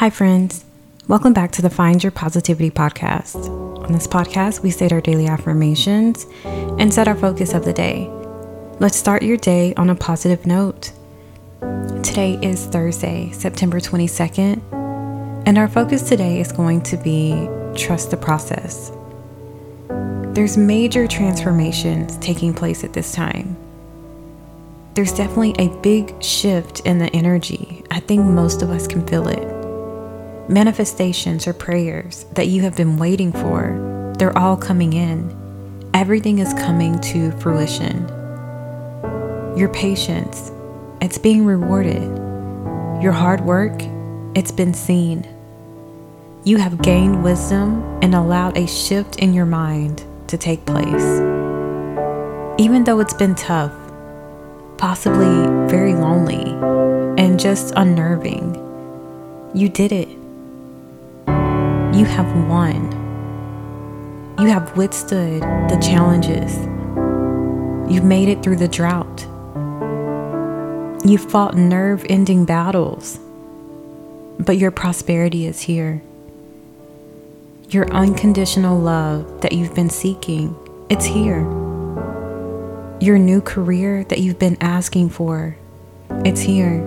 Hi, friends. Welcome back to the Find Your Positivity podcast. On this podcast, we state our daily affirmations and set our focus of the day. Let's start your day on a positive note. Today is Thursday, September 22nd, and our focus today is going to be trust the process. There's major transformations taking place at this time. There's definitely a big shift in the energy. I think most of us can feel it manifestations or prayers that you have been waiting for, they're all coming in. Everything is coming to fruition. Your patience, it's being rewarded. Your hard work, it's been seen. You have gained wisdom and allowed a shift in your mind to take place. Even though it's been tough, possibly very lonely, and just unnerving, you did it. You have won. You have withstood the challenges. You've made it through the drought. You've fought nerve ending battles, but your prosperity is here. Your unconditional love that you've been seeking, it's here. Your new career that you've been asking for, it's here.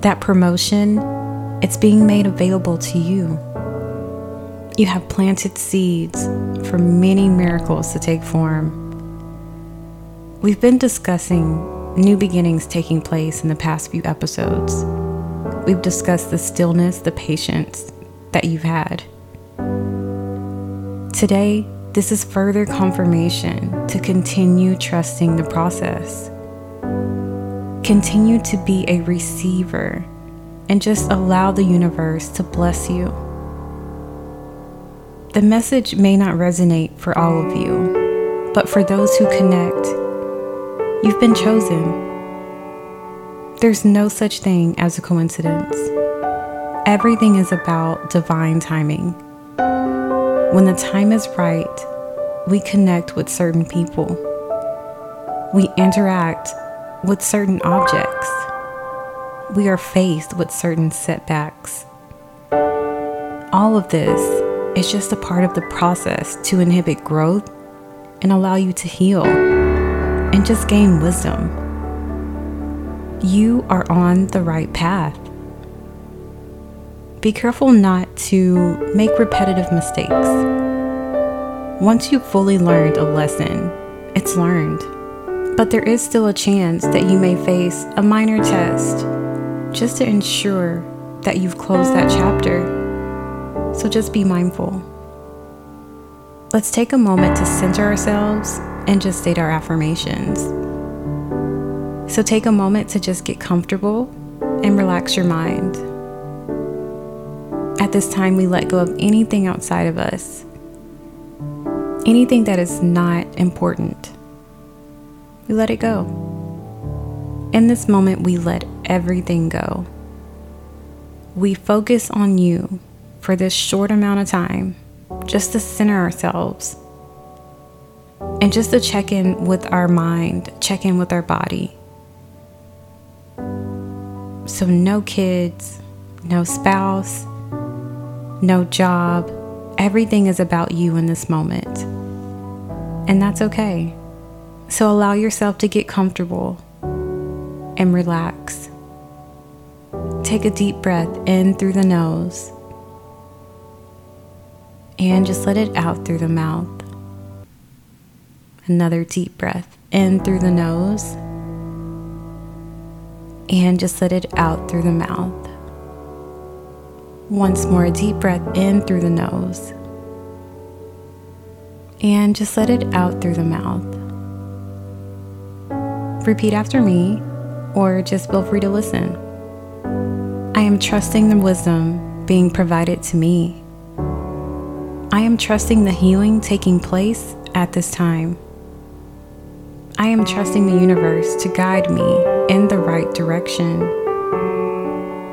That promotion, it's being made available to you. You have planted seeds for many miracles to take form. We've been discussing new beginnings taking place in the past few episodes. We've discussed the stillness, the patience that you've had. Today, this is further confirmation to continue trusting the process. Continue to be a receiver and just allow the universe to bless you. The message may not resonate for all of you, but for those who connect, you've been chosen. There's no such thing as a coincidence. Everything is about divine timing. When the time is right, we connect with certain people. We interact with certain objects. We are faced with certain setbacks. All of this it's just a part of the process to inhibit growth and allow you to heal and just gain wisdom. You are on the right path. Be careful not to make repetitive mistakes. Once you've fully learned a lesson, it's learned. But there is still a chance that you may face a minor test just to ensure that you've closed that chapter so just be mindful. Let's take a moment to center ourselves and just state our affirmations. So take a moment to just get comfortable and relax your mind. At this time, we let go of anything outside of us, anything that is not important. We let it go. In this moment, we let everything go. We focus on you for this short amount of time just to center ourselves and just to check in with our mind, check in with our body. So, no kids, no spouse, no job. Everything is about you in this moment. And that's okay. So, allow yourself to get comfortable and relax. Take a deep breath in through the nose and just let it out through the mouth. Another deep breath in through the nose and just let it out through the mouth. Once more, a deep breath in through the nose and just let it out through the mouth. Repeat after me or just feel free to listen. I am trusting the wisdom being provided to me I am trusting the healing taking place at this time. I am trusting the universe to guide me in the right direction.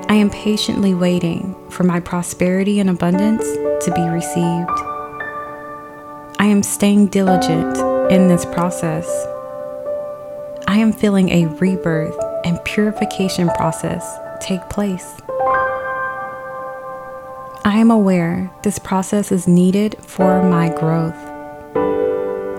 I am patiently waiting for my prosperity and abundance to be received. I am staying diligent in this process. I am feeling a rebirth and purification process take place. I am aware this process is needed for my growth.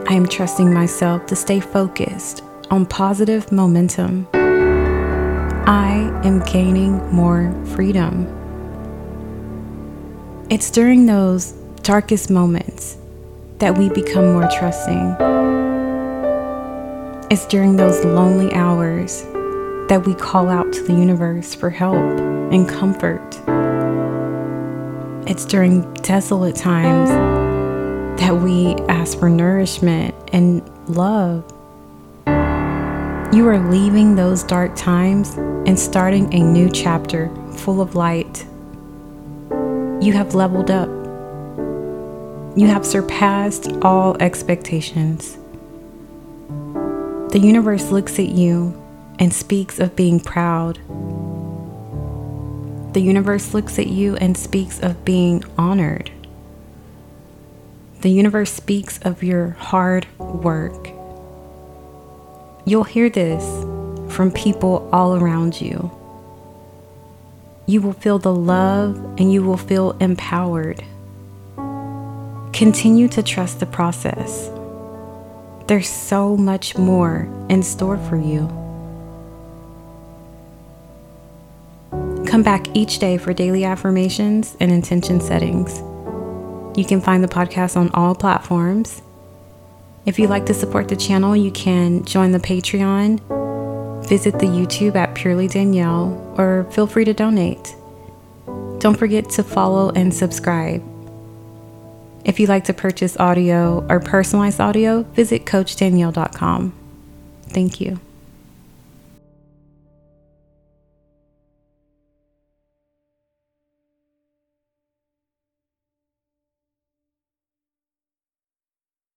I am trusting myself to stay focused on positive momentum. I am gaining more freedom. It's during those darkest moments that we become more trusting. It's during those lonely hours that we call out to the universe for help and comfort. It's during desolate times that we ask for nourishment and love. You are leaving those dark times and starting a new chapter full of light. You have leveled up. You have surpassed all expectations. The universe looks at you and speaks of being proud the universe looks at you and speaks of being honored. The universe speaks of your hard work. You'll hear this from people all around you. You will feel the love and you will feel empowered. Continue to trust the process. There's so much more in store for you. Come back each day for daily affirmations and intention settings. You can find the podcast on all platforms. If you'd like to support the channel, you can join the Patreon, visit the YouTube at Purely Danyell, or feel free to donate. Don't forget to follow and subscribe. If you'd like to purchase audio or personalized audio, visit CoachDanyell.com. Thank you.